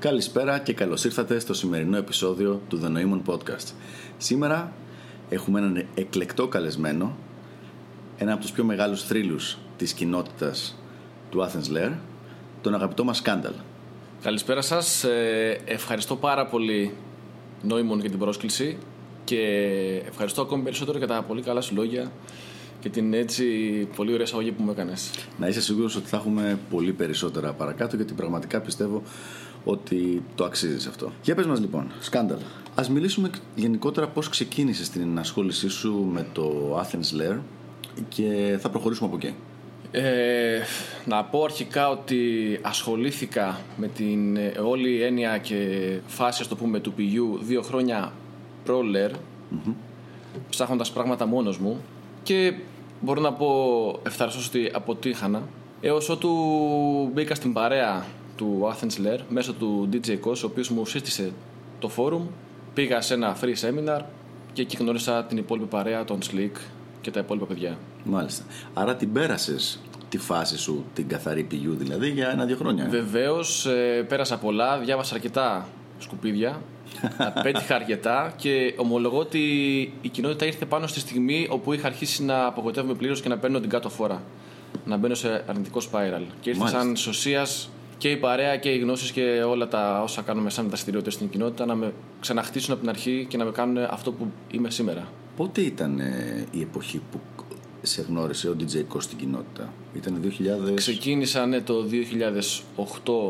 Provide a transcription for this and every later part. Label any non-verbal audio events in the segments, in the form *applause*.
Καλησπέρα και καλώς ήρθατε στο σημερινό επεισόδιο του The Noemon Podcast. Σήμερα έχουμε έναν εκλεκτό καλεσμένο, ένα από τους πιο μεγάλους θρύλους της κοινότητας του Athens Lair, τον αγαπητό μας Σκάνταλ. Καλησπέρα σας. Ε, ευχαριστώ πάρα πολύ Νόημον για την πρόσκληση και ευχαριστώ ακόμη περισσότερο για τα πολύ καλά σου λόγια και την έτσι πολύ ωραία εισαγωγή που μου έκανες. Να είσαι σίγουρος ότι θα έχουμε πολύ περισσότερα παρακάτω γιατί πραγματικά πιστεύω ότι το αξίζεις αυτό. Για πες μας λοιπόν, σκάνταλ. Ας μιλήσουμε γενικότερα πώς ξεκίνησες την ασχόλησή σου με το Athens Lair και θα προχωρήσουμε από εκεί. Ε, να πω αρχικά ότι ασχολήθηκα με την ε, όλη έννοια και φάση, το πούμε, του πηγιού δύο χρόνια προ-Lair, mm-hmm. ψάχνοντας πράγματα μόνος μου και μπορώ να πω ευθαρσώς ότι αποτύχανα έως ότου μπήκα στην παρέα του Athens Lair μέσω του DJ Kos, ο οποίος μου σύστησε το φόρουμ πήγα σε ένα free seminar και εκεί γνώρισα την υπόλοιπη παρέα, τον Slick και τα υπόλοιπα παιδιά. Μάλιστα. Άρα την πέρασες τη φάση σου, την καθαρή πηγού δηλαδή, για ένα-δύο χρόνια. Βεβαίως, ε, πέρασα πολλά, διάβασα αρκετά σκουπίδια. *laughs* Πέτυχα αρκετά και ομολογώ ότι η κοινότητα ήρθε πάνω στη στιγμή όπου είχα αρχίσει να απογοητεύομαι πλήρως και να παίρνω την κάτω φόρα. Να μπαίνω σε αρνητικό spiral. Και ήρθε σαν σωσίας και η παρέα και οι γνώσεις και όλα τα όσα κάνουμε σαν δραστηριότητες στην κοινότητα να με ξαναχτίσουν από την αρχή και να με κάνουν αυτό που είμαι σήμερα. Πότε ήταν ε, η εποχή που σε γνώρισε ο DJ Κος στην κοινότητα, Ήταν 2000. Ξεκίνησα ναι, το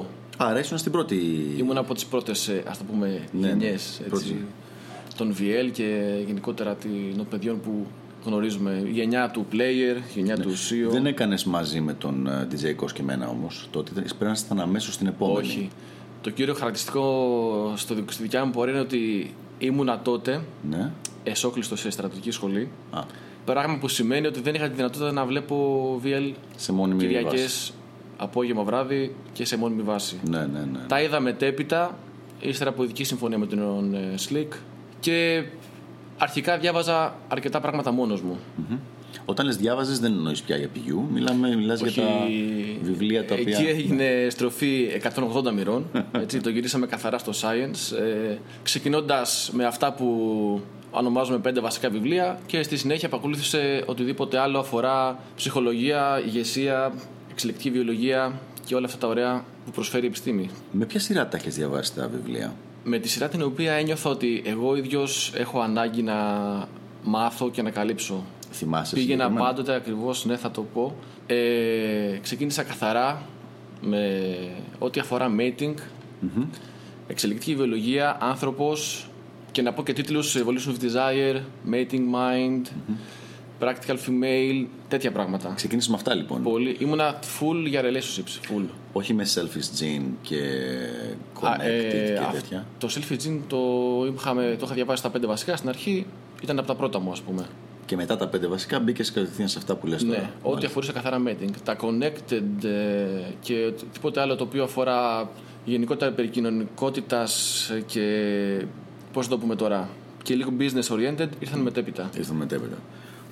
2008. Άρα ήσουν στην πρώτη. Ήμουν από τις πρώτες, ας το πούμε, ναι, γενιές ναι, των VL και γενικότερα των παιδιών που γνωρίζουμε. Η γενιά του player, η γενιά ναι. του CEO. Δεν έκανες μαζί με τον ε, DJ Κος και εμένα όμως. Τότε πρέπει να ήσασταν αμέσως στην επόμενη. Όχι. Το κύριο χαρακτηριστικό στο, στη δικιά μου πορεία είναι ότι ήμουνα τότε ναι. εσόκλειστο σε στρατιωτική σχολή. Α. Πράγμα που σημαίνει ότι δεν είχα τη δυνατότητα να βλέπω VL σε μόνιμη Κυριακές, απόγευμα βράδυ και σε μόνιμη βάση. Ναι, ναι, ναι. Τα είδα μετέπειτα, ύστερα από ειδική συμφωνία με τον ε, Slick και αρχικά διάβαζα αρκετά πράγματα μόνος μου. Mm-hmm. Όταν λες διάβαζες δεν εννοείς πια για πηγού, μιλάμε, μιλάς για τα βιβλία τα οποία... Εκεί έγινε στροφή 180 μοιρών, *laughs* έτσι, το γυρίσαμε καθαρά στο science, ε, ξεκινώντας με αυτά που ονομάζουμε πέντε βασικά βιβλία και στη συνέχεια επακολούθησε οτιδήποτε άλλο αφορά ψυχολογία, ηγεσία, εξελικτική βιολογία και όλα αυτά τα ωραία που προσφέρει η επιστήμη. Με ποια σειρά τα έχεις διαβάσει τα βιβλία; Με τη σειρά την οποία ένιωθα ότι εγώ ίδιος έχω ανάγκη να μάθω και να καλύψω. Θυμάσαι Πήγαινα πάντοτε ακριβώς, ναι θα το πω. Ε, ξεκίνησα καθαρά με ό,τι αφορά mating, mm εξελικτική βιολογία, άνθρωπος, και να πω και τίτλους Evolution of Desire, Mating Mind, Practical Female, τέτοια πράγματα. Ξεκίνησε με αυτά λοιπόν. Πολύ. Ήμουνα full για relationships. Full. Όχι με selfish gene και connected ε, και τέτοια. Το selfish gene το, είχαμε, το είχα διαβάσει στα πέντε βασικά στην αρχή. Ήταν από τα πρώτα μου, ας πούμε. Και μετά τα πέντε βασικά μπήκες κατευθείαν σε αυτά που λες ναι, τώρα. ό,τι αφορούσε καθαρά mating. Τα connected ε, και τίποτε άλλο το οποίο αφορά γενικότερα περί και Πώς το πούμε τώρα, και λίγο business oriented ήρθαν μετέπειτα. Ήρθαν μετέπειτα.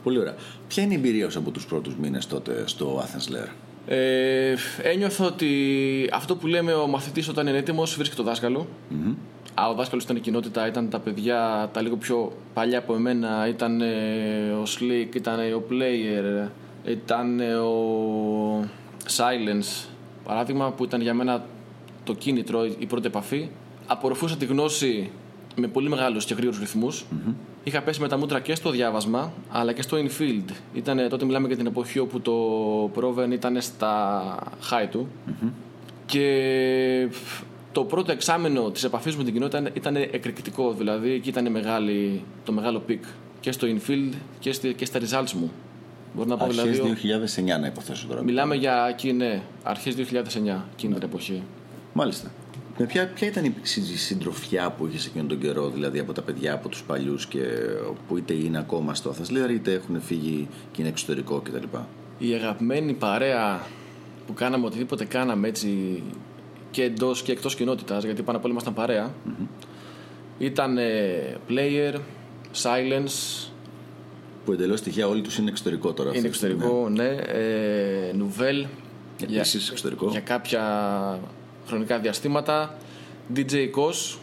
Πολύ ωραία. Ποια είναι η εμπειρία σου από τους πρώτους μήνες τότε στο Athens Lair; Ε, ένιωθω ότι αυτό που λέμε ο μαθητής όταν είναι έτοιμος βρίσκει το δάσκαλο. Mm-hmm. Α, ο δάσκαλος ήταν η κοινότητα, ήταν τα παιδιά τα λίγο πιο παλιά από εμένα. Ήταν ε, ο Slick, ήταν ο Player, ήταν ο Silence. Παράδειγμα που ήταν για μένα το κίνητρο, η πρώτη επαφή. Απορροφούσα τη γνώση με πολύ μεγάλους και γρήγορους Είχα πέσει με τα μούτρα και στο διάβασμα αλλά και στο infield. Ήτανε, τότε μιλάμε για την εποχή όπου το Proven ήταν στα high του. Και το πρώτο εξάμηνο της επαφής με την κοινότητα ήταν εκρηκτικό. Δηλαδή εκεί ήταν μεγάλη, το μεγάλο peak και στο infield και, στη, και στα results μου. Μπορεί να πω αρχές δηλαδή. 2009 να υποθέσω τώρα. Μιλάμε για εκεί, ναι, αρχές 2009, εκείνη την εποχή. Μάλιστα. Με ποια, ποια ήταν η συντροφιά που είχες εκείνον τον καιρό, δηλαδή από τα παιδιά, από τους παλιούς και που είτε είναι ακόμα στο Athens είτε έχουν φύγει και είναι εξωτερικό κτλ. Η αγαπημένη παρέα που κάναμε οτιδήποτε κάναμε έτσι και εντός και εκτός κοινότητας, γιατί πάνω απ' όλα ήμασταν παρέα, ήταν player, silence. Που εντελώς τυχαία όλοι τους είναι εξωτερικό τώρα. Είναι εξωτερικό, ναι. ναι. Ε, Επίσης εξωτερικό. Για κάποια χρονικά διαστήματα. DJ Kos,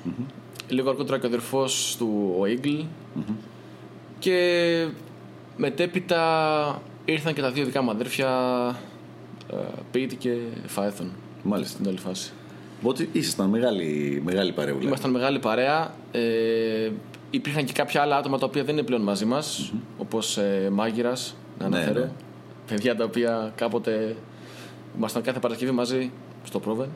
λίγο αργότερα και ο αδερφός του ο Eagle. Και μετέπειτα ήρθαν και τα δύο δικά μου αδέρφια, ε, Pete και Φάεθον. Μάλιστα. Στην όλη φάση. Οπότε ήσασταν μεγάλη, μεγάλη παρέα. Ήμασταν μεγάλη παρέα. Ε, υπήρχαν και κάποια άλλα άτομα τα οποία δεν είναι πλέον μαζί μας, όπως ε, Μάγειρας, να Ναι, αναφέρω. ναι. Παιδιά τα οποία κάποτε ήμασταν κάθε Παρασκευή μαζί στο Πρόβεν.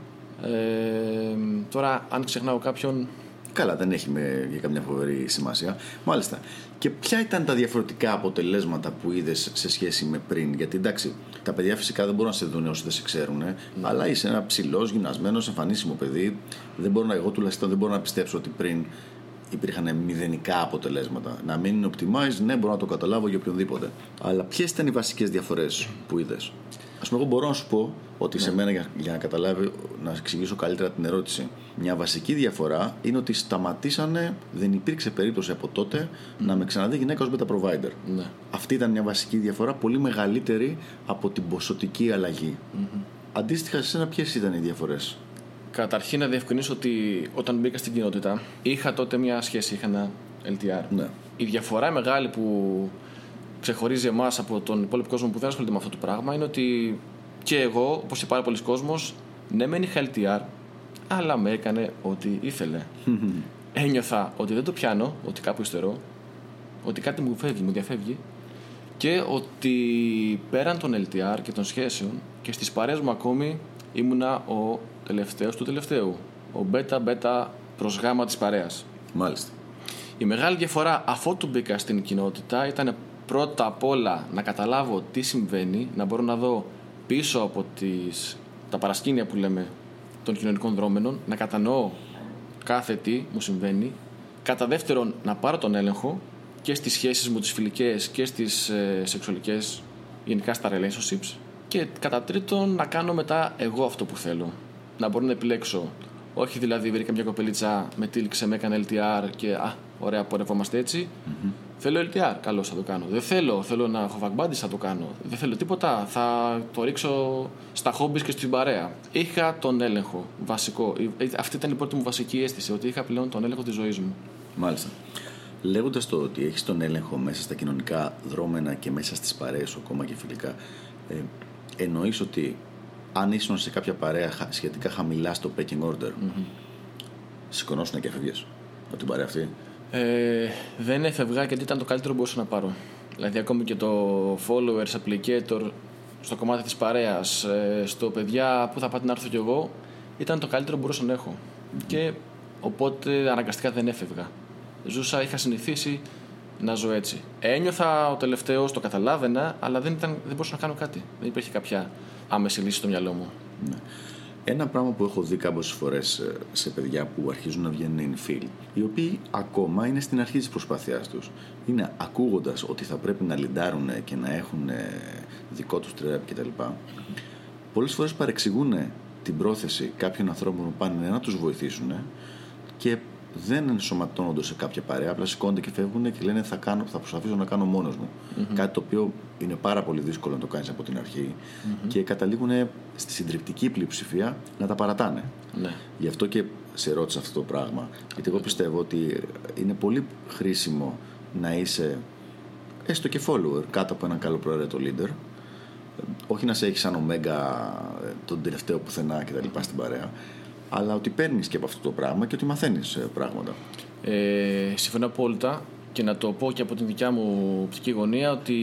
Ε, τώρα, αν ξεχνάω κάποιον, Καλά, δεν έχει με, για καμιά φοβερή σημασία. Μάλιστα. Και ποια ήταν τα διαφορετικά αποτελέσματα που είδες σε σχέση με πριν; Γιατί εντάξει, τα παιδιά φυσικά δεν μπορούν να σε δουν όσοι δεν σε ξέρουν. Αλλά είσαι ένα ψηλός, γυμνασμένος, εμφανίσιμο παιδί. Δεν μπορώ να, εγώ τουλάχιστον δεν μπορώ να πιστέψω ότι πριν υπήρχαν μηδενικά αποτελέσματα. Να μην είναι optimized, ναι, μπορώ να το καταλάβω για οποιονδήποτε. Αλλά ποιες ήταν οι βασικές διαφορές που είδες; Α πούμε, εγώ μπορώ να σου πω ότι σε μένα, για, για να καταλάβει, να εξηγήσω καλύτερα την ερώτηση, μια βασική διαφορά είναι ότι σταματήσανε, δεν υπήρξε περίπτωση από τότε να με ξαναδεί γυναίκα ως beta provider. ναι. Αυτή ήταν μια βασική διαφορά, πολύ μεγαλύτερη από την ποσοτική αλλαγή. Αντίστοιχα, σε σένα ποιες ήταν οι διαφορές; Καταρχήν να διευκρινίσω ότι όταν μπήκα στην κοινότητα είχα τότε μια σχέση, είχα ένα LTR. Ναι. Η διαφορά μεγάλη που ξεχωρίζει εμάς από τον υπόλοιπο κόσμο που δεν ασχολείται με αυτό το πράγμα είναι ότι και εγώ, όπως και πάρα πολλοί κόσμος, ναι, μεν είχα LTR, αλλά με έκανε ό,τι ήθελε. *laughs* Ένιωθα ότι δεν το πιάνω, ότι κάπου υστερώ, ότι κάτι μου φεύγει, μου διαφεύγει και ότι πέραν των LTR και των σχέσεων και στις παρέες μου ακόμη ήμουνα ο τελευταίος του τελευταίου. Ο μπέτα μπέτα προς γάμα της παρέας. Μάλιστα. Η μεγάλη διαφορά αφότου μπήκα στην κοινότητα ήταν πρώτα απ' όλα να καταλάβω τι συμβαίνει, να μπορώ να δω πίσω από τις, τα παρασκήνια που λέμε των κοινωνικών δρόμενων, να κατανοώ κάθε τι μου συμβαίνει. Κατά δεύτερον, να πάρω τον έλεγχο και στις σχέσεις μου τις φιλικές και στις ε, σεξουαλικές, γενικά στα relationships. Και κατά τρίτον, να κάνω μετά εγώ αυτό που θέλω. Να μπορώ να επιλέξω. Όχι δηλαδή βρήκα μια κοπελίτσα, με τύλιξε, με έκανε LTR και α, ωραία, πορευόμαστε έτσι. Θέλω LTR, καλώς θα το κάνω. Δεν θέλω, θέλω να έχω βαγμπάντι, θα το κάνω. Δεν θέλω τίποτα, θα το ρίξω στα χόμπι και στην παρέα. Είχα τον έλεγχο βασικό. Ε, Αυτή ήταν η πρώτη μου βασική αίσθηση, ότι είχα πλέον τον έλεγχο της ζωής μου. Μάλιστα. Λέγοντας το ότι έχεις τον έλεγχο μέσα στα κοινωνικά δρόμενα και μέσα στις παρέες σου, ακόμα και φιλικά, ε, εννοείς ότι αν ήσουν σε κάποια παρέα χα- σχετικά χαμηλά στο pecking order, mm-hmm. σηκωνόσουν και έφευγε από την παρέα αυτή; Ε, δεν έφευγα γιατί ήταν το καλύτερο που μπορούσα να πάρω. Δηλαδή, ακόμη και το followers, applicator, στο κομμάτι της παρέας, στο παιδιά που θα πάτε να έρθω κι εγώ, ήταν το καλύτερο που μπορούσα να έχω. Και οπότε αναγκαστικά δεν έφευγα. Ζούσα, είχα συνηθίσει να ζω έτσι. Ένιωθα ο τελευταίος, το καταλάβαινα, αλλά δεν, ήταν, δεν μπορούσα να κάνω κάτι. Δεν υπήρχε κάποια άμεση λύση στο μυαλό μου. Ναι. Ένα πράγμα που έχω δει κάποιες φορές σε παιδιά που αρχίζουν να βγαίνουν infill, οι οποίοι ακόμα είναι στην αρχή της προσπάθειάς τους, είναι ακούγοντας ότι θα πρέπει να λιντάρουν και να έχουν ε, δικό τους τρέπ κτλ. Πολλές φορές παρεξηγούν την πρόθεση κάποιων ανθρώπων που πάνε να τους βοηθήσουν και δεν ενσωματώνονται σε κάποια παρέα, απλά σηκώνονται και φεύγουν και λένε θα, κάνω, θα προσπαθήσω να κάνω μόνος μου. Κάτι το οποίο είναι πάρα πολύ δύσκολο να το κάνεις από την αρχη και καταλήγουν στη συντριπτική πλειοψηφία να τα παρατάνε. Ναι. Γι' αυτό και σε ρώτησα αυτό το πράγμα. Γιατί εγώ πιστεύω ότι είναι πολύ χρήσιμο να είσαι έστω και follower κάτω από έναν καλοπροαίρετο leader. Όχι να σε έχεις σαν ωμέγα ε, τον τελευταίο πουθενά και τα λοιπά στην παρέα. Αλλά ότι παίρνεις και από αυτό το πράγμα και ότι μαθαίνεις πράγματα. Ε, συμφωνώ απόλυτα και να το πω και από την δικιά μου οπτική γωνία ότι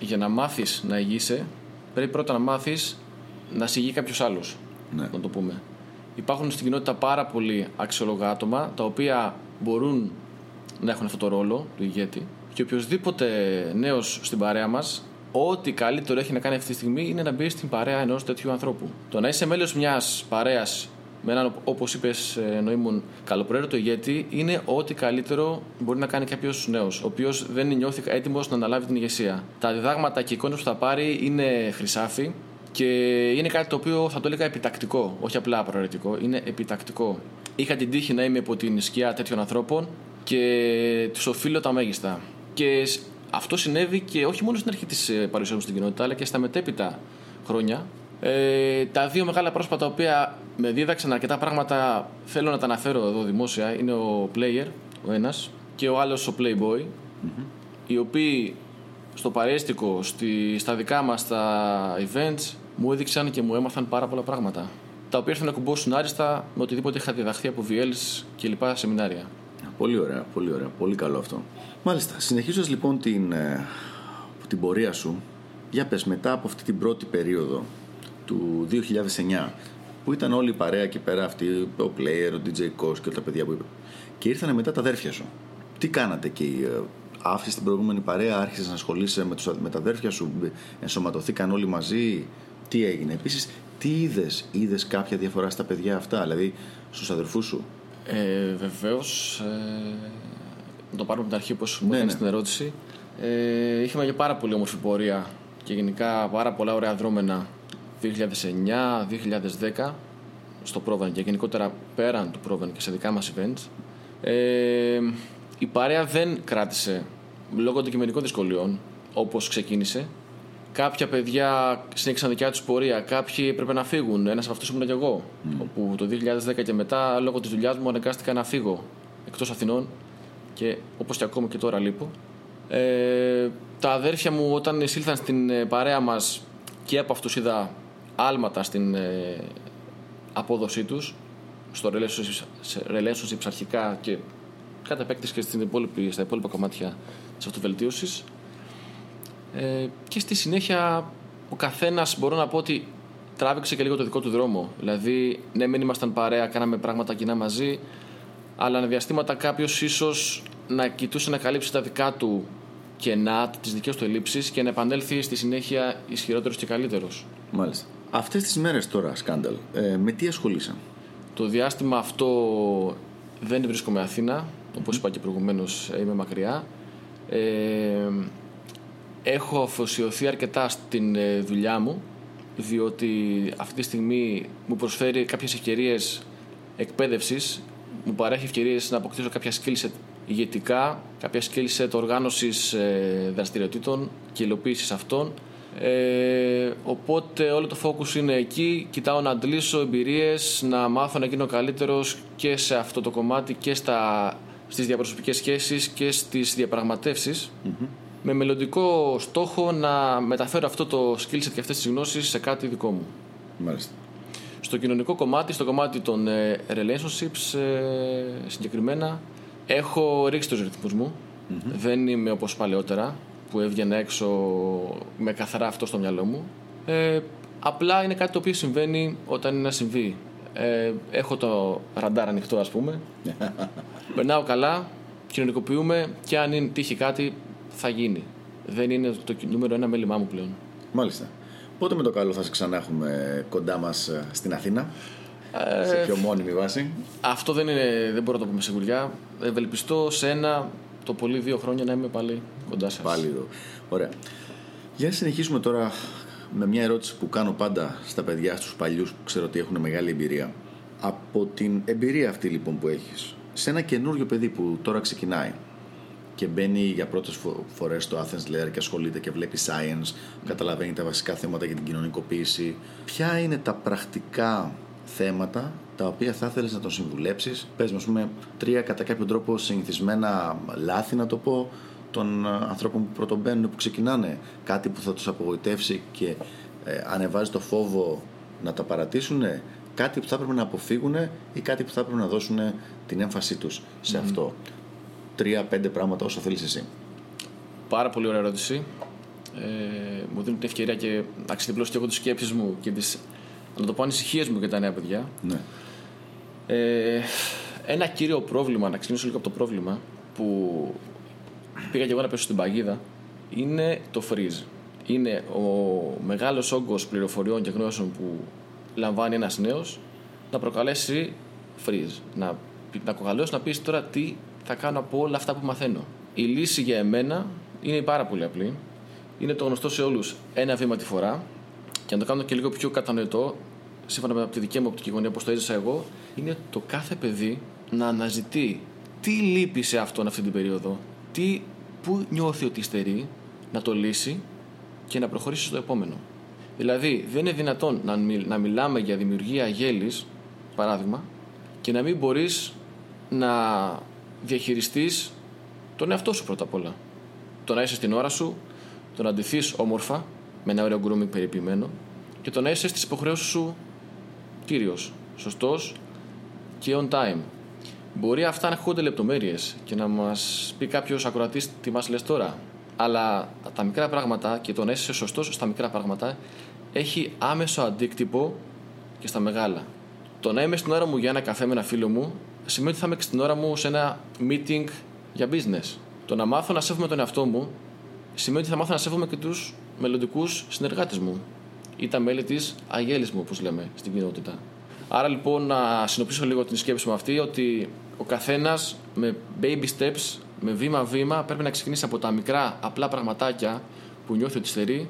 για να μάθεις να ηγείσαι πρέπει πρώτα να μάθεις να σε ηγεί κάποιος άλλος Ναι. να το πούμε υπάρχουν στην κοινότητα πάρα πολλοί αξιόλογα άτομα τα οποία μπορούν να έχουν αυτό το ρόλο του ηγέτη και οποιοδήποτε νέος στην παρέα μας ό,τι καλύτερο έχει να κάνει αυτή τη στιγμή είναι να μπει στην παρέα ενός τέτοιου ανθρώπου το να είσαι μέλος μιας παρέας με έναν, όπως είπες, νοήμουν καλοπροαίρετο ηγέτη, είναι ό,τι καλύτερο μπορεί να κάνει κάποιος νέος, ο οποίος δεν νιώθει έτοιμος να αναλάβει την ηγεσία. Τα διδάγματα και οι εικόνες που θα πάρει είναι χρυσάφι και είναι κάτι το οποίο θα το έλεγα επιτακτικό, όχι απλά προαιρετικό, είναι επιτακτικό. Είχα την τύχη να είμαι υπό την σκιά τέτοιων ανθρώπων και τους οφείλω τα μέγιστα. Και αυτό συνέβη και όχι μόνο στην αρχή της παρουσία μου στην κοινότητα, αλλά και στα μετέπειτα χρόνια Ε, τα δύο μεγάλα πρόσωπα τα οποία με δίδαξαν αρκετά πράγματα θέλω να τα αναφέρω εδώ δημόσια είναι ο Player, ο ένας και ο άλλος ο Playboy οι οποίοι στο παρέστικο, στη, στα δικά μας τα events μου έδειξαν και μου έμαθαν πάρα πολλά πράγματα τα οποία ήρθαν να κουμπώσουν άριστα με οτιδήποτε είχα διδαχθεί από VLs και λοιπά σεμινάρια. Πολύ ωραία, πολύ ωραία. Πολύ καλό αυτό. Μάλιστα. Συνεχίζοντας λοιπόν την, ε, την πορεία σου, για πες μετά από αυτή την πρώτη περίοδο του 2009 που ήταν όλη η παρέα εκεί πέρα αυτή, ο Player, ο DJ Kos και όλα τα παιδιά που είπε και ήρθαν μετά τα αδέρφια σου. Τι κάνατε εκεί, ε, άφησες την προηγούμενη παρέα, άρχισες να ασχολείσαι με, τους, με τα αδέρφια σου, ενσωματωθήκαν όλοι μαζί, τι έγινε; Επίσης, τι είδες, είδες κάποια διαφορά στα παιδιά αυτά, δηλαδή στους αδερφούς σου; Ε, Βεβαίως. Ε, να το πάρουμε από την αρχή, όπως μου ναι, ναι. την ερώτηση. Ε, είχαμε και πάρα πολύ όμορφη πορεία και γενικά πάρα πολλά ωραία δρόμενα 2009-2010 στο Proven και γενικότερα πέραν του Proven και σε δικά μας events. Ε, η παρέα δεν κράτησε λόγω αντικειμενικών δυσκολιών όπως ξεκίνησε. Κάποια παιδιά συνέχισαν δικιά τους πορεία, κάποιοι έπρεπε να φύγουν. Ένας από αυτούς ήμουν και εγώ. Mm. Όπου το 2010 και μετά, λόγω της δουλειάς μου, αναγκάστηκα να φύγω εκτός Αθηνών και όπως και ακόμα και τώρα λείπω. Ε, τα αδέρφια μου όταν εισήλθαν στην ε, παρέα μας και από αυτούς είδα άλματα στην ε, απόδοσή τους στο relationships αρχικά και κατά επέκτηση και στην υπόλοιπη, στα υπόλοιπα κομμάτια της αυτοβελτίωσης ε, και στη συνέχεια ο καθένας μπορώ να πω ότι τράβηξε και λίγο το δικό του δρόμο δηλαδή ναι μεν ήμασταν παρέα, κάναμε πράγματα κοινά μαζί αλλά αναδιαστήματα κάποιος ίσως να κοιτούσε να καλύψει τα δικά του κενά, τις δικές του ελλείψεις και να επανέλθει στη συνέχεια ισχυρότερος και καλύτερος. Μάλιστα. Αυτές τις μέρες τώρα, σκάνταλ, ε, με τι ασχολείσαι. Το διάστημα αυτό δεν βρίσκομαι Αθήνα, όπως είπα και προηγουμένως, είμαι μακριά. Ε, έχω αφοσιωθεί αρκετά στην ε, δουλειά μου διότι αυτή τη στιγμή μου προσφέρει κάποιες ευκαιρίες εκπαίδευσης μου παρέχει ευκαιρίες να αποκτήσω κάποια skill ηγετικά, κάποια skill set οργάνωσης ε, δραστηριοτήτων και υλοποίησης αυτών. Ε, οπότε όλο το focus είναι εκεί. Κοιτάω να αντλήσω εμπειρίες, να μάθω να γίνω καλύτερος και σε αυτό το κομμάτι και στα, στις διαπροσωπικές σχέσεις και στις διαπραγματευσεις με μελλοντικό στόχο να μεταφέρω αυτό το skill set και αυτές τις γνώσεις σε κάτι δικό μου. Μάλιστα. Στο κοινωνικό κομμάτι, στο κομμάτι των ε, relationships ε, συγκεκριμένα Έχω ρίξει τους ρυθμούς μου. Δεν είμαι όπως παλαιότερα που έβγαινα έξω με καθαρά αυτό στο μυαλό μου. Ε, απλά είναι κάτι το οποίο συμβαίνει όταν είναι να συμβεί. Ε, έχω το ραντάρ ανοιχτό ας πούμε. *laughs* Περνάω καλά, κοινωνικοποιούμε και αν είναι τύχει κάτι θα γίνει. Δεν είναι το νούμερο ένα μέλημά μου πλέον. Μάλιστα. Πότε με το καλό θα σε ξανά έχουμε κοντά μας ε, στην Αθήνα; Σε πιο μόνιμη βάση; Αυτό δεν, είναι, δεν μπορώ να το πούμε σιγουριά. Ευελπιστώ σε ένα, το πολύ δύο χρόνια να είμαι πάλι κοντά σας. Πάλι εδώ. Ωραία. Για να συνεχίσουμε τώρα με μια ερώτηση που κάνω πάντα στα παιδιά, στους παλιούς που ξέρω ότι έχουν μεγάλη εμπειρία. Από την εμπειρία αυτή λοιπόν που έχεις, σε ένα καινούριο παιδί που τώρα ξεκινάει και μπαίνει για πρώτες φορές στο Athens Lair και ασχολείται και βλέπει science, καταλαβαίνει τα βασικά θέματα για την κοινωνικοποίηση. Ποια είναι τα πρακτικά θέματα τα οποία θα ήθελες να τον συμβουλέψεις; Πες, ας πούμε, τρία κατά κάποιο τρόπο συνηθισμένα λάθη, να το πω, των ε, ανθρώπων που πρωτομπαίνουν, που ξεκινάνε. Κάτι που θα τους απογοητεύσει και ε, ανεβάζει το φόβο να τα παρατήσουν. Κάτι που θα έπρεπε να αποφύγουν ή κάτι που θα έπρεπε να δώσουν την έμφασή τους σε αυτό. Τρία-πέντε πράγματα όσο θέλεις εσύ. Πάρα πολύ ωραία ερώτηση. Ε, μου δίνει την ευκαιρία και να ξεδιπλώσω και εγώ τις σκέψεις μου και τι να το πω ανησυχίες μου για τα νέα παιδιά. Ναι. Ε, ένα κύριο πρόβλημα, να ξεκινήσω λίγο από το πρόβλημα που πήγα και εγώ να πέσω στην παγίδα είναι το freeze. Είναι ο μεγάλος όγκος πληροφοριών και γνώσεων που λαμβάνει ένας νέος να προκαλέσει freeze. Να, να κοκαλώσεις να πεις τώρα τι θα κάνω από όλα αυτά που μαθαίνω. Η λύση για εμένα είναι πάρα πολύ απλή. Είναι το γνωστό σε όλους ένα βήμα τη φορά και να το κάνω και λίγο πιο κατανοητό, σύμφωνα με τη δική μου οπτική γωνία, όπως το έζησα εγώ, είναι το κάθε παιδί να αναζητεί τι λείπει σε αυτόν αυτή την περίοδο, τι, πού νιώθει ότι υστερεί, να το λύσει και να προχωρήσει στο επόμενο. Δηλαδή, δεν είναι δυνατόν να, να μιλάμε για δημιουργία γέλης, παράδειγμα, και να μην μπορείς να διαχειριστείς τον εαυτό σου πρώτα απ' όλα. Το να είσαι στην ώρα σου, το να αντιθείς όμορφα, με ένα ωραίο grooming περιποιημένο, και το να είσαι στις υποχρεώσεις σου κύριος, σωστός και on time. Μπορεί αυτά να ακούγονται λεπτομέρειες και να μας πει κάποιος ακροατής τι μας λες τώρα. Αλλά τα μικρά πράγματα και το να είσαι σωστός στα μικρά πράγματα έχει άμεσο αντίκτυπο και στα μεγάλα. Το να είμαι στην ώρα μου για ένα καφέ με ένα φίλο μου σημαίνει ότι θα είμαι στην ώρα μου σε ένα meeting για business. Το να μάθω να σέβομαι τον εαυτό μου σημαίνει ότι θα μάθω να σέβομαι και τους μελλοντικούς συνεργάτες μου ή τα μέλη της αγέλης μου, όπως λέμε στην κοινότητα. Άρα λοιπόν να συνοπίσω λίγο την σκέψη μου αυτή ότι ο καθένας με baby steps, με βήμα-βήμα, πρέπει να ξεκινήσει από τα μικρά απλά πραγματάκια που νιώθει ότι στερεί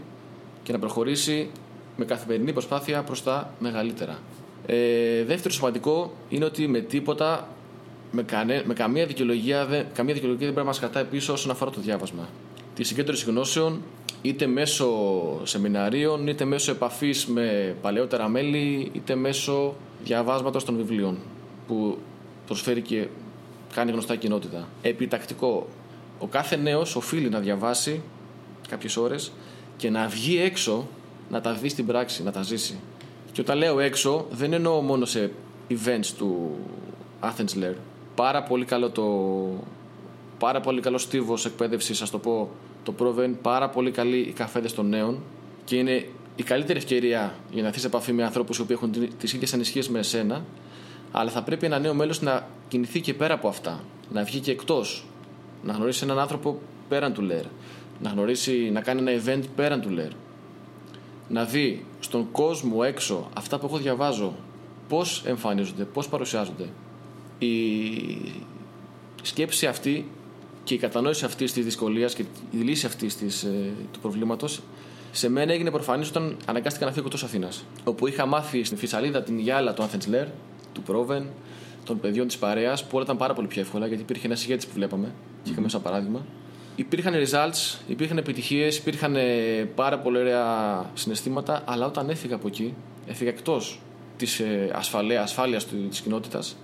και να προχωρήσει με καθημερινή προσπάθεια προς τα μεγαλύτερα. Ε, δεύτερο σημαντικό είναι ότι με τίποτα, με, κανέ, με καμία, δικαιολογία, δεν, καμία δικαιολογία δεν πρέπει να μας κρατάει πίσω όσον αφορά το διάβασμα. Τη συγκέντρωση γνώσεων, είτε μέσω σεμιναρίων, είτε μέσω επαφής με παλαιότερα μέλη, είτε μέσω διαβάσματος των βιβλίων. Που προσφέρει και κάνει γνωστά κοινότητα. Επιτακτικό. Ο κάθε νέος οφείλει να διαβάσει κάποιες ώρες και να βγει έξω να τα δει στην πράξη, να τα ζήσει. Και όταν λέω έξω, δεν εννοώ μόνο σε events του Athens Lair. Πάρα πολύ καλό το... Πάρα πολύ καλό στίβος εκπαίδευσης, ας το πω, το Proven. Πάρα πολύ καλή οι καφέδε των νέων. Και είναι η καλύτερη ευκαιρία για να έρθεις σε επαφή με ανθρώπους που έχουν τις ίδιες ανησυχίες με εσένα αλλά θα πρέπει ένα νέο μέλος να κινηθεί και πέρα από αυτά. Να βγει και εκτός. Να γνωρίσει έναν άνθρωπο πέραν του ΛΕΡ. Να γνωρίσει, να κάνει ένα event πέραν του ΛΕΡ. Να δει στον κόσμο έξω αυτά που εγώ διαβάζω πώς εμφανίζονται, πώς παρουσιάζονται. Η σκέψη αυτή και η κατανόηση αυτής της δυσκολίας και η λύση αυτής ε, του προβλήματος σε μένα έγινε προφανής όταν αναγκάστηκα να φύγω εκτός Αθήνας. Όπου είχα μάθει στην Φυσαλίδα την γυάλα του Athens Lair του Πρόβεν, των παιδιών της παρέας, που όλα ήταν πάρα πολύ πιο εύκολα γιατί υπήρχε ένας ηγέτης που βλέπαμε και είχαμε σαν παράδειγμα. Υπήρχαν results, υπήρχαν επιτυχίες, υπήρχαν ε, πάρα πολύ ωραία συναισθήματα, αλλά όταν έφυγα από εκεί, έφυγα εκτός της ε, ασφάλειας της κοινότητας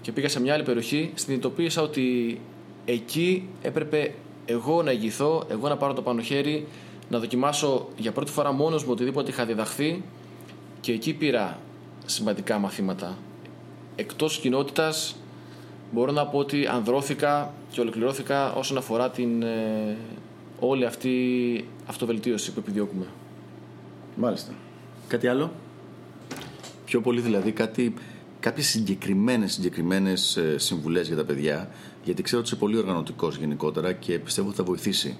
και πήγα σε μια άλλη περιοχή, συνειδητοποίησα ότι εκεί έπρεπε εγώ να ηγηθώ, εγώ να πάρω το πάνω χέρι, να δοκιμάσω για πρώτη φορά μόνος μου οτιδήποτε είχα διδαχθεί και εκεί πήρα σημαντικά μαθήματα. Εκτός κοινότητας μπορώ να πω ότι ανδρώθηκα και ολοκληρώθηκα όσον αφορά την ε, όλη αυτή αυτοβελτίωση που επιδιώκουμε. Μάλιστα. Κάτι άλλο; Πιο πολύ δηλαδή κάτι, κάποιες συγκεκριμένες, συγκεκριμένες ε, συμβουλές για τα παιδιά γιατί ξέρω ότι είσαι πολύ οργανωτικός γενικότερα και πιστεύω ότι θα βοηθήσει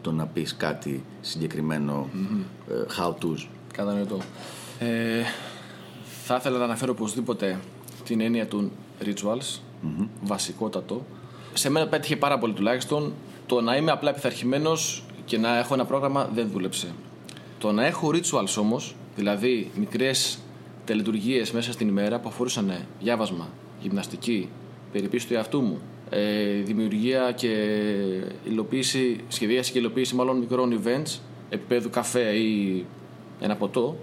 το να πεις κάτι συγκεκριμένο mm-hmm. how to's. Κατανοητό. Ε, θα ήθελα να αναφέρω οπωσδήποτε την έννοια του rituals, βασικότατο. Σε μένα πέτυχε πάρα πολύ τουλάχιστον. Το να είμαι απλά πειθαρχημένος και να έχω ένα πρόγραμμα δεν δούλεψε. Το να έχω rituals όμως, δηλαδή μικρές τελετουργίες μέσα στην ημέρα που αφορούσαν διάβασμα, γυμναστική, περιποίηση του εαυτού μου, ε, δημιουργία και υλοποίηση, σχεδίαση και υλοποίηση μάλλον μικρών events, επίπεδου καφέ ή ένα ποτό,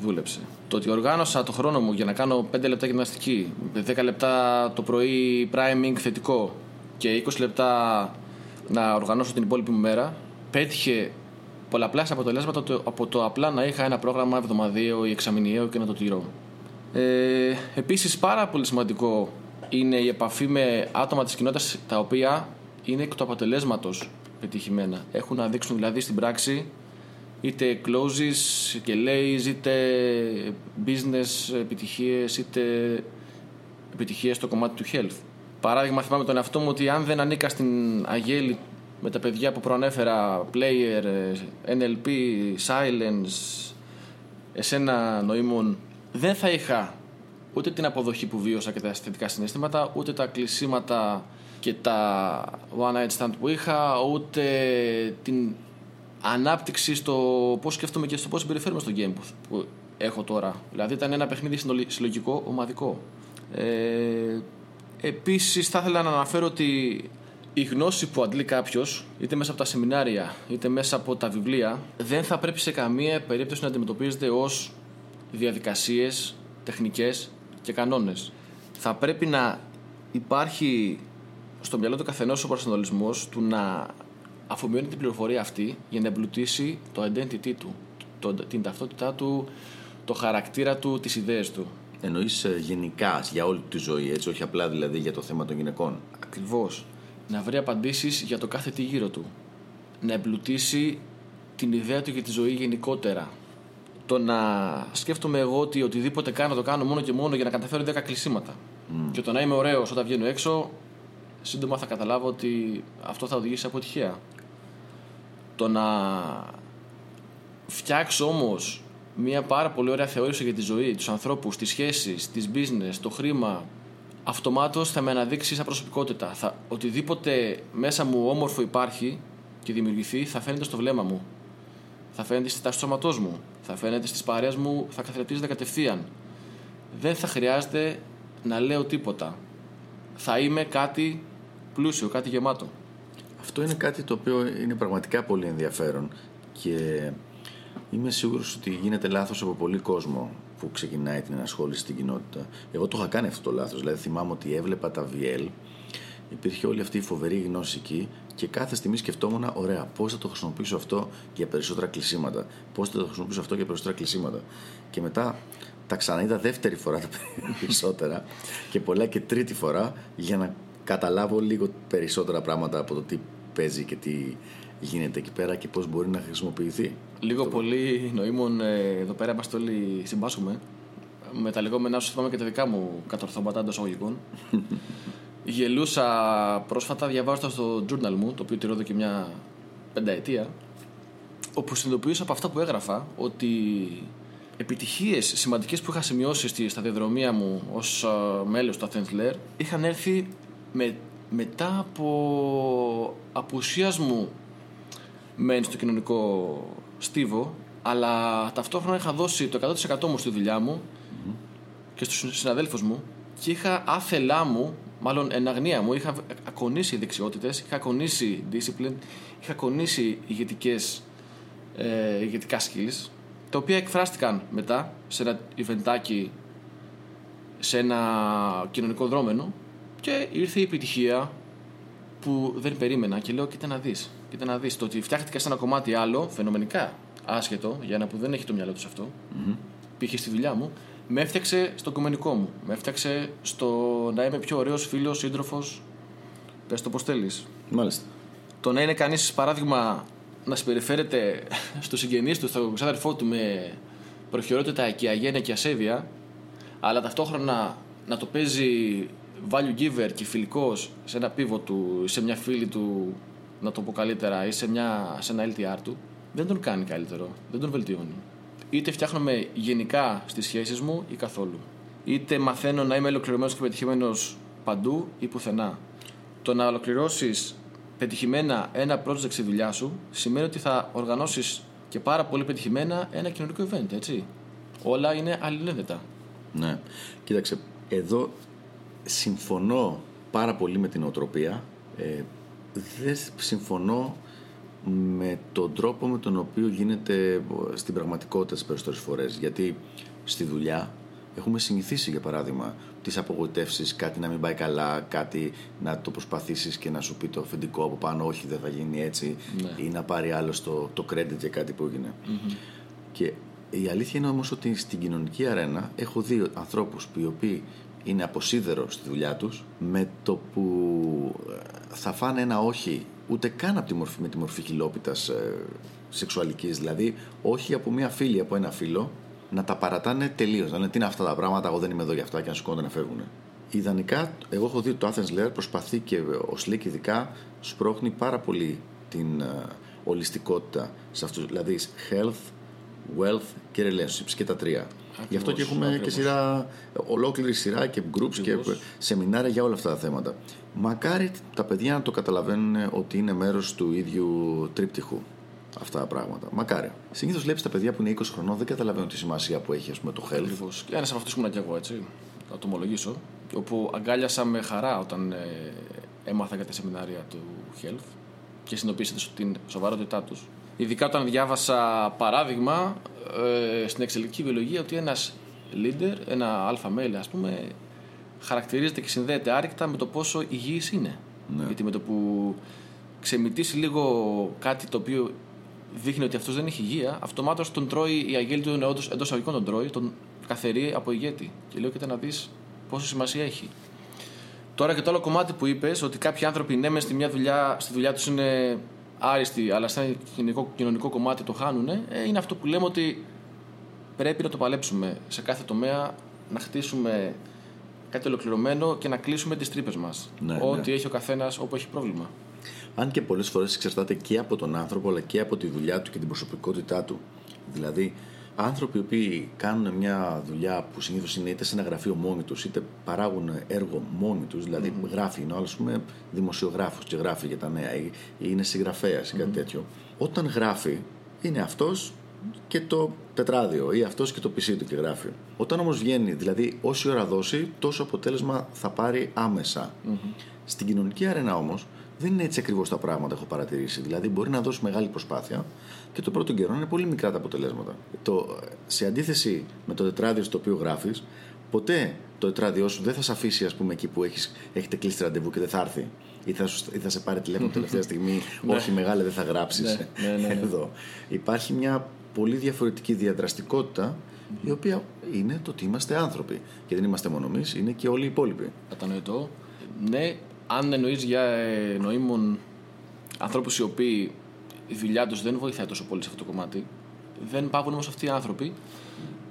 δούλεψε. Το ότι οργάνωσα το χρόνο μου για να κάνω 5 λεπτά γυμναστική, 10 λεπτά το πρωί priming θετικό και 20 λεπτά να οργανώσω την υπόλοιπη μου μέρα, πέτυχε πολλαπλάς αποτελέσματα από το απλά να είχα ένα πρόγραμμα εβδομαδιαίο ή εξαμηνιαίο και να το τηρώ. Ε, επίσης πάρα πολύ σημαντικό είναι η επαφή με άτομα της κοινότητας τα οποία είναι εκ του αποτελέσματος πετυχημένα. Έχουν να δείξουν δηλαδή στην πράξη είτε closes και lays, είτε business επιτυχίες, είτε επιτυχίες στο κομμάτι του health. Παράδειγμα, θυμάμαι τον εαυτό μου ότι αν δεν ανήκα στην Αγέλη με τα παιδιά που προανέφερα, player, NLP, silence, εσένα νοήμων, δεν θα είχα ούτε την αποδοχή που βίωσα και τα αισθητικά συναισθήματα, ούτε τα κλεισίματα και τα one night stand που είχα, ούτε την ανάπτυξη στο πώς σκέφτομαι και στο πώς συμπεριφέρομαι στο game που έχω τώρα. Δηλαδή ήταν ένα παιχνίδι συλλογικό, ομαδικό. Ε, Επίσης, θα ήθελα να αναφέρω ότι η γνώση που αντλεί κάποιος, είτε μέσα από τα σεμινάρια, είτε μέσα από τα βιβλία, δεν θα πρέπει σε καμία περίπτωση να αντιμετωπίζεται ως διαδικασίες, τεχνικές και κανόνες. Θα πρέπει να υπάρχει στο μυαλό του καθενός ο προσανατολισμός του να αφομοιώνει την πληροφορία αυτή για να εμπλουτίσει το identity του, το, την ταυτότητά του, το χαρακτήρα του, τις ιδέες του. Εννοείς ε, γενικά για όλη τη ζωή, έτσι, όχι απλά δηλαδή για το θέμα των γυναικών. Ακριβώς. Να βρει απαντήσεις για το κάθε τι γύρω του. Να εμπλουτίσει την ιδέα του για τη ζωή γενικότερα. Το να σκέφτομαι εγώ ότι οτιδήποτε κάνω το κάνω μόνο και μόνο για να καταφέρω 10 κλεισίματα. Και το να είμαι ωραίος όταν βγαίνω έξω, σύντομα θα καταλάβω ότι αυτό θα οδηγήσει σε αποτυχία. Το να φτιάξω όμως μια πάρα πολύ ωραία θεώρηση για τη ζωή, τους ανθρώπους, τις σχέσεις, τις business, το χρήμα, αυτομάτως θα με αναδείξει σαν προσωπικότητα. Θα, οτιδήποτε μέσα μου όμορφο υπάρχει και δημιουργηθεί θα φαίνεται στο βλέμμα μου. Θα φαίνεται στη τάση του σώματός μου. Θα φαίνεται στις παρέες μου, θα καθρεπτίζεται κατευθείαν. Δεν θα χρειάζεται να λέω τίποτα. Θα είμαι κάτι πλούσιο, κάτι γεμάτο. Αυτό είναι κάτι το οποίο είναι πραγματικά πολύ ενδιαφέρον και είμαι σίγουρος ότι γίνεται λάθος από πολύ κόσμο που ξεκινάει την ενασχόληση στην κοινότητα. Εγώ το είχα κάνει αυτό το λάθος, δηλαδή θυμάμαι ότι έβλεπα τα VL, υπήρχε όλη αυτή η φοβερή γνώση εκεί και κάθε στιγμή σκεφτόμουν, ωραία, πώς θα το χρησιμοποιήσω αυτό για περισσότερα κλεισίματα. Πώς θα το χρησιμοποιήσω αυτό για περισσότερα κλεισίματα. Και μετά τα ξαναείδα δεύτερη φορά τα *laughs* περισσότερα και πολλά και τρίτη φορά για να καταλάβω λίγο περισσότερα πράγματα από το τι παίζει και τι γίνεται εκεί πέρα και πώς μπορεί να χρησιμοποιηθεί. Λίγο πολύ νοήμων ε, εδώ πέρα είμαστε όλοι συμπάσχουμε με τα λεγόμενά σου θυμάμαι και τα δικά μου κατορθώματα εντός αγωγικών. *laughs* Γελούσα πρόσφατα διαβάζοντας το journal μου, το οποίο τηρώ εδώ και μια πενταετία, όπου συνειδητοποιούσα από αυτά που έγραφα ότι επιτυχίες σημαντικές που είχα σημειώσει στη σταδιοδρομία μου ως μέλος του Athens Lair είχαν έρθει με, μετά από απουσίας μου μεν στο κοινωνικό στίβο αλλά ταυτόχρονα είχα δώσει το 100% μου στη δουλειά μου και στους συναδέλφους μου και είχα άθελά μου μάλλον εν αγνία μου είχα ακονίσει δεξιότητες είχα ακονίσει discipline είχα ακονίσει ηγετικές, ε, ηγετικά skills τα οποία εκφράστηκαν μετά σε ένα ιβεντάκι σε ένα κοινωνικό δρόμενο και ήρθε η επιτυχία που δεν περίμενα και λέω κοίτα να δεις, κοίτα να δεις το ότι φτιάχτηκα σε ένα κομμάτι άλλο, φαινομενικά άσχετο, για ένα που δεν έχει το μυαλό τους αυτό, mm-hmm. πήγε στη δουλειά μου, με έφτιαξε στο κομμενικό μου, με έφτιαξε στο να είμαι πιο ωραίος φίλος, σύντροφος, πες το πως θέλεις. Μάλιστα. Το να είναι κανείς, παράδειγμα, να συμπεριφέρεται *laughs* στο συγγενής του, στο ξάδερφό του με προχειρότητα και αγένεια και ασέβεια, αλλά ταυτόχρονα να το παίζει value giver και φιλικός σε ένα πίβο του ή σε μια φίλη του, να το πω καλύτερα, ή σε, μια, σε ένα LTR του, δεν τον κάνει καλύτερο, δεν τον βελτιώνει. Είτε φτιάχνομαι γενικά στις σχέσεις μου ή καθόλου. Είτε μαθαίνω να είμαι ολοκληρωμένος και πετυχημένος παντού ή πουθενά. Το να ολοκληρώσεις πετυχημένα ένα project στη δουλειά σου σημαίνει ότι θα οργανώσεις και πάρα πολύ πετυχημένα ένα κοινωνικό event, έτσι. Όλα είναι αλληλένδετα. Ναι. Κοίταξε, εδώ συμφωνώ πάρα πολύ με την οτροπία. Ε, δεν συμφωνώ με τον τρόπο με τον οποίο γίνεται στην πραγματικότητα τις περισσότερες φορές. Γιατί στη δουλειά έχουμε συνηθίσει για παράδειγμα τις απογοητεύσεις, κάτι να μην πάει καλά, κάτι να το προσπαθήσεις και να σου πει το αφεντικό από πάνω όχι δεν θα γίνει έτσι ναι. ή να πάρει άλλο το, το credit για κάτι που εγινε Και η αλήθεια είναι όμως ότι στην κοινωνική αρένα έχω δει ανθρώπους οι οποίοι είναι αποσίδερο στη δουλειά τους με το που ε, θα φάνε ένα όχι ούτε καν από τη μορφή, με τη μορφή χιλόπιτας ε, σεξουαλικής δηλαδή όχι από μια φίλη, από ένα φίλο να τα παρατάνε τελείως. Να λένε τι είναι αυτά τα πράγματα, εγώ δεν είμαι εδώ για αυτά και να σηκώνονται να φεύγουν Ιδανικά, εγώ έχω δει ότι το Athens Lair προσπαθεί και ο Slick ειδικά σπρώχνει πάρα πολύ την ε, ολιστικότητα σε αυτούς, δηλαδή health, wealth και relationships και τα τρία. Γι' αυτό και έχουμε ακριβώς. και σειρά, ολόκληρη σειρά και groups και σεμινάρια για όλα αυτά τα θέματα. Μακάρι τα παιδιά να το καταλαβαίνουν ότι είναι μέρος του ίδιου τρίπτυχου αυτά τα πράγματα. Μακάρι. Συνήθως βλέπεις τα παιδιά που είναι 20 χρονών δεν καταλαβαίνουν τη σημασία που έχει ας πούμε, το health. Ακριβώς. Και ένας από αυτού ήμουν και εγώ έτσι. Θα το ομολογήσω. Όπου αγκάλιασα με χαρά όταν ε, έμαθα για τα σεμινάρια του Health και συνειδητοποίησα την σοβαρότητά τους. Ειδικά όταν διάβασα παράδειγμα ε, στην εξελικτική βιολογία ότι ένας leader, ένα αλφα μέλη ας πούμε, χαρακτηρίζεται και συνδέεται άρρηκτα με το πόσο υγιής είναι. Ναι. Γιατί με το που ξεμητήσει λίγο κάτι το οποίο δείχνει ότι αυτός δεν έχει υγεία, αυτομάτως τον τρώει η αγέλη του εντός αγωγικών τον τρώει, τον καθαρεί από ηγέτη. Και λέω και να δεις πόσο σημασία έχει. Τώρα και το άλλο κομμάτι που είπες, ότι κάποιοι άνθρωποι ναι, μεν στη, μια δουλειά, στη δουλειά τους είναι άριστοι, αλλά σε ένα κοινωνικό, κοινωνικό κομμάτι το χάνουν, ε, είναι αυτό που λέμε ότι πρέπει να το παλέψουμε σε κάθε τομέα, να χτίσουμε κάτι ολοκληρωμένο και να κλείσουμε τις τρύπες μας. Ναι, Ό,τι ναι. έχει ο καθένας όπου έχει πρόβλημα. Αν και πολλές φορές εξαρτάται και από τον άνθρωπο, αλλά και από τη δουλειά του και την προσωπικότητά του. Δηλαδή, άνθρωποι οι οποίοι κάνουν μια δουλειά που συνήθως είναι είτε σε ένα γραφείο μόνοι τους, είτε παράγουν έργο μόνοι τους, δηλαδή γράφει, είναι ο άλλο, πούμε, δημοσιογράφος και γράφει για τα νέα, ή ή είναι συγγραφέας ή κάτι τέτοιο. Όταν γράφει, είναι αυτός και το τετράδιο ή αυτός και το πισί του και γράφει. Όταν όμως βγαίνει, δηλαδή όση ώρα δώσει, τόσο αποτέλεσμα θα πάρει άμεσα. Στην κοινωνική αρένα όμως δεν είναι έτσι ακριβώς τα πράγματα, έχω παρατηρήσει. Δηλαδή, μπορεί να δώσει μεγάλη προσπάθεια και το πρώτο καιρό είναι πολύ μικρά τα αποτελέσματα. Το, σε αντίθεση με το τετράδιο στο οποίο γράφεις, ποτέ το τετράδιό σου δεν θα σε αφήσει, ας πούμε, εκεί που έχεις, έχετε κλείσει ραντεβού και δεν θα έρθει. Ή θα, σου- ή θα σε πάρει τηλέφωνο *laughs* τελευταία στιγμή. Όχι, μεγάλε, δεν θα γράψεις. Ναι, ναι, ναι, ναι. Εδώ. Υπάρχει μια πολύ διαφορετική διαδραστικότητα, η οποία είναι το ότι είμαστε άνθρωποι. Και δεν είμαστε μόνο εμείς, είναι και όλοι οι υπόλοιποι. Κατανοητό. Ναι, αν εννοείς για ε, νοήμων ανθρώπους οι οποίοι η δουλειά τους δεν βοηθάει τόσο πολύ σε αυτό το κομμάτι, δεν πάβουν όμως αυτοί οι άνθρωποι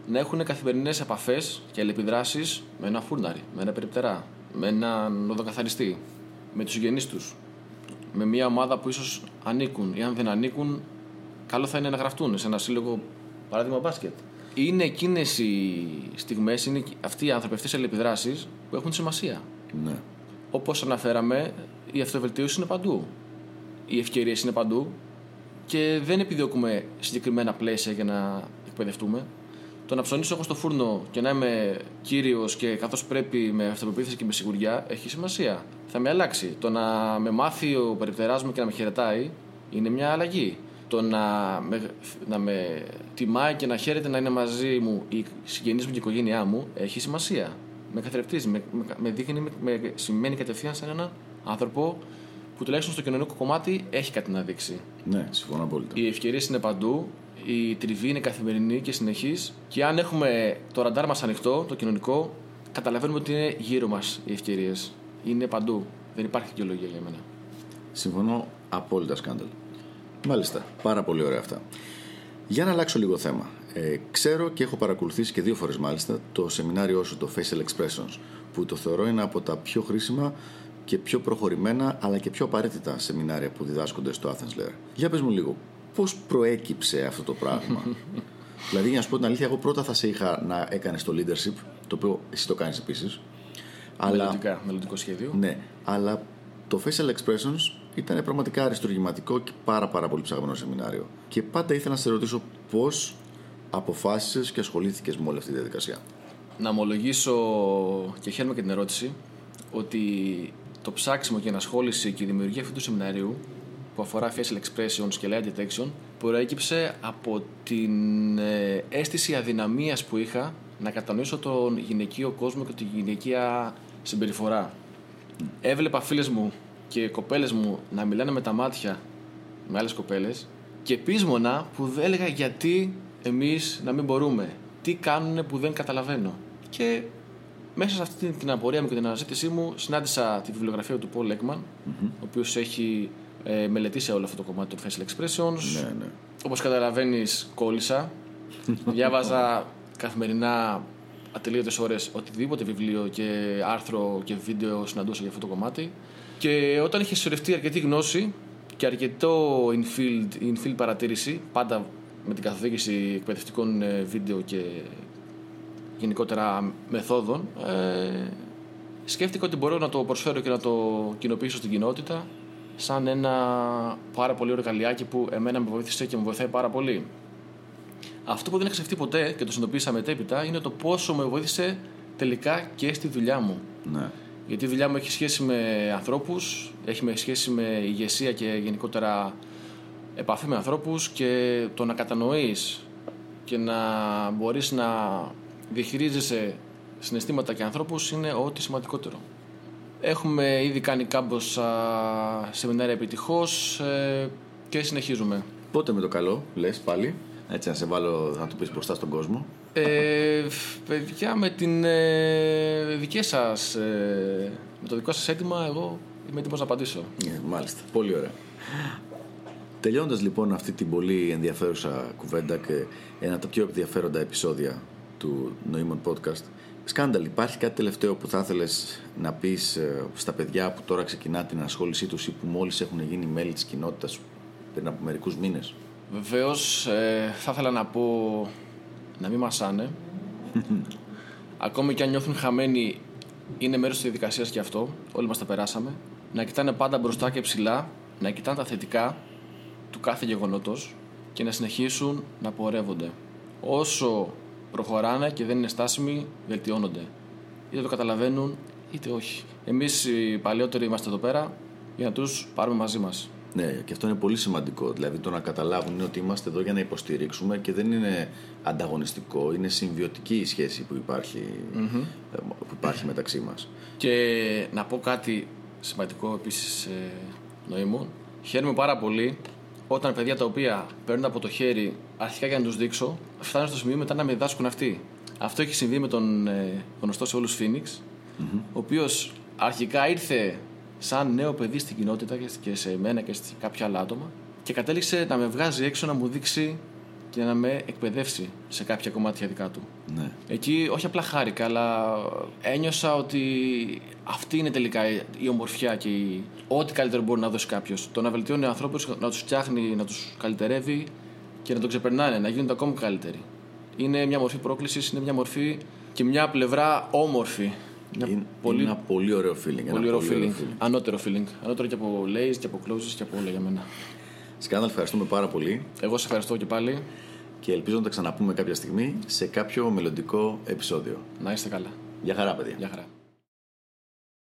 να έχουν καθημερινές επαφές και αλληλεπιδράσεις με ένα φούρναρι, με ένα περιπτερά, με έναν οδοκαθαριστή, με τους συγγενείς τους, με μια ομάδα που ίσως ανήκουν ή αν δεν ανήκουν, καλό θα είναι να γραφτούν σε ένα σύλλογο, παράδειγμα μπάσκετ. Είναι εκείνες οι στιγμές, είναι αυτοί οι άνθρωποι, αυτές οι αλληλεπιδράσεις που έχουν σημασία. Ναι. Όπως αναφέραμε, η αυτοβελτίωση είναι παντού. Οι ευκαιρίες είναι παντού και δεν επιδιώκουμε συγκεκριμένα πλαίσια για να εκπαιδευτούμε. Το να ψωνίσω εγώ στο φούρνο και να είμαι κύριος και καθώς πρέπει με αυτοπεποίθηση και με σιγουριά έχει σημασία. Θα με αλλάξει. Το να με μάθει ο περιπτεράς μου και να με χαιρετάει είναι μια αλλαγή. Το να με, να με τιμάει και να χαίρεται να είναι μαζί μου οι συγγενεί μου και η οικογένειά μου έχει σημασία. Με καθρεφτίζει, με, με, με δείχνει, με, με σημαίνει κατευθείαν σαν έναν άνθρωπο που τουλάχιστον στο κοινωνικό κομμάτι έχει κάτι να δείξει. Ναι, συμφωνώ απόλυτα. Οι ευκαιρίες είναι παντού, η τριβή είναι καθημερινή και συνεχής. Και αν έχουμε το ραντάρ μας ανοιχτό, το κοινωνικό, καταλαβαίνουμε ότι είναι γύρω μας οι ευκαιρίες. Είναι παντού. Δεν υπάρχει δικαιολογία για μένα. Συμφωνώ απόλυτα, Σκάνταλ. Μάλιστα. Πάρα πολύ ωραία αυτά. Για να αλλάξω λίγο θέμα. Ε, ξέρω και έχω παρακολουθήσει και δύο φορές μάλιστα το σεμινάριό σου, το Facial Expressions, που το θεωρώ είναι από τα πιο χρήσιμα και πιο προχωρημένα αλλά και πιο απαραίτητα σεμινάρια που διδάσκονται στο Athens Lair. Για πες μου λίγο, πώς προέκυψε αυτό το πράγμα; *laughs* δηλαδή, για να σου πω την αλήθεια, εγώ πρώτα θα σε είχα να έκανες το leadership, το οποίο εσύ το κάνεις επίσης. Αλλά, Μελλοντικά, μελλοντικό σχέδιο. ναι, αλλά το Facial Expressions ήταν πραγματικά αριστουργηματικό και πάρα πάρα πολύ ψαγμένο σεμινάριο. Και πάντα ήθελα να σε ρωτήσω πώς αποφάσισες και ασχολήθηκες με όλη αυτή τη διαδικασία. Να ομολογήσω και χαίρομαι και την ερώτηση ότι το ψάξιμο και η ενασχόληση και η δημιουργία αυτού του σεμιναρίου που αφορά facial expressions και lie detection προέκυψε από την ε, αίσθηση αδυναμίας που είχα να κατανοήσω τον γυναικείο κόσμο και τη γυναικεία συμπεριφορά. Έβλεπα φίλες μου και κοπέλες μου να μιλάνε με τα μάτια με άλλες κοπέλες και πείσμωνα που δεν έλεγα γιατί εμείς να μην μπορούμε. Τι κάνουν που δεν καταλαβαίνω. Και μέσα σε αυτή την απορία μου και την αναζήτησή μου συνάντησα τη βιβλιογραφία του Paul Ekman, ο οποίος έχει ε, μελετήσει όλο αυτό το κομμάτι των facial expressions. Ναι, ναι. Όπως καταλαβαίνεις κόλλησα. *laughs* Διάβαζα καθημερινά ατελείωτες ώρες οτιδήποτε βιβλίο και άρθρο και βίντεο συναντούσα για αυτό το κομμάτι. Και όταν είχε συσσωρευτεί αρκετή γνώση και αρκετό in-field, in-field παρατήρηση, πάντα με την καθοδήγηση εκπαιδευτικών ε, βίντεο και γενικότερα μεθόδων, ε, σκέφτηκα ότι μπορώ να το προσφέρω και να το κοινοποιήσω στην κοινότητα σαν ένα πάρα πολύ ωραίο εργαλειάκι που εμένα με βοήθησε και με βοηθάει πάρα πολύ. Αυτό που δεν είχα σκεφτεί ποτέ και το συνειδητοποίησα μετέπειτα είναι το πόσο με βοήθησε τελικά και στη δουλειά μου. ναι. Γιατί η δουλειά μου έχει σχέση με ανθρώπους, έχει σχέση με ηγεσία και γενικότερα επαφή με ανθρώπους και το να κατανοείς και να μπορείς να διαχειρίζεσαι συναισθήματα και ανθρώπους είναι ό,τι σημαντικότερο. Έχουμε ήδη κάνει κάμποσα σεμινάρια επιτυχώς ε, και συνεχίζουμε. Πότε με το καλό, λες πάλι, έτσι να σε βάλω να το πεις μπροστά στον κόσμο. Ε, παιδιά, με την ε, δική σας, ε, με το δικό σας αίτημα, εγώ είμαι έτοιμος να απαντήσω. Ε, μάλιστα, πολύ ωραία. Τελειώνοντας λοιπόν αυτή την πολύ ενδιαφέρουσα κουβέντα και ένα από τα πιο ενδιαφέροντα επεισόδια του Νοήμων Podcast, Σκάνταλ, υπάρχει κάτι τελευταίο που θα ήθελες να πεις ε, στα παιδιά που τώρα ξεκινά την ασχόλησή τους ή που μόλις έχουν γίνει μέλη της κοινότητας πριν από μερικούς μήνες; Βεβαίως, ε, θα ήθελα να πω να μην μασάνε. *laughs* Ακόμη και αν νιώθουν χαμένοι, είναι μέρος της διαδικασίας και αυτό. Όλοι μας τα περάσαμε. Να κοιτάνε πάντα μπροστά και ψηλά, να κοιτάνε τα θετικά του κάθε γεγονότος και να συνεχίσουν να πορεύονται. Όσο προχωράνε και δεν είναι στάσιμοι, βελτιώνονται. Είτε το καταλαβαίνουν, είτε όχι. Εμείς οι παλιότεροι είμαστε εδώ πέρα για να τους πάρουμε μαζί μας. Ναι, και αυτό είναι πολύ σημαντικό. Δηλαδή το να καταλάβουν ότι είμαστε εδώ για να υποστηρίξουμε και δεν είναι ανταγωνιστικό, είναι συμβιωτική η σχέση που υπαρχει που υπάρχει μεταξύ μας. Και να πω κάτι σημαντικό επίσης ε, νοήμων. Χαίρομαι πάρα πολύ όταν παιδιά τα οποία παίρνουν από το χέρι αρχικά για να τους δείξω, φτάνουν στο σημείο μετά να με διδάσκουν αυτοί. Αυτό έχει συμβεί με τον ε, γνωστό σε όλους Φίνιξ, ο οποίος αρχικά ήρθε σαν νέο παιδί στην κοινότητα και σε μένα και σε κάποια άλλα άτομα και κατέληξε να με βγάζει έξω να μου δείξει και να με εκπαιδεύσει σε κάποια κομμάτια δικά του. Ναι. Εκεί όχι απλά χάρηκα, αλλά ένιωσα ότι αυτή είναι τελικά η ομορφιά και η... ό,τι καλύτερο μπορεί να δώσει κάποιος. Το να βελτιώνει ανθρώπου, να τους φτιάχνει, να τους καλυτερεύει και να τον ξεπερνάνε, να γίνονται ακόμη καλύτεροι. Είναι μια μορφή πρόκλησης, είναι μια μορφή και μια πλευρά όμορφη. Είναι, πολύ... είναι ένα πολύ ωραίο feeling. Πολύ, ωραίο, feeling. Ανώτερο feeling. Ανώτερο και από lays και από closes και από όλα για μένα. Σκάνδαλ, ευχαριστούμε πάρα πολύ. Εγώ σε ευχαριστώ και πάλι. Και ελπίζω να τα ξαναπούμε κάποια στιγμή σε κάποιο μελλοντικό επεισόδιο. Να είστε καλά. Γεια χαρά, παιδιά. Γεια χαρά.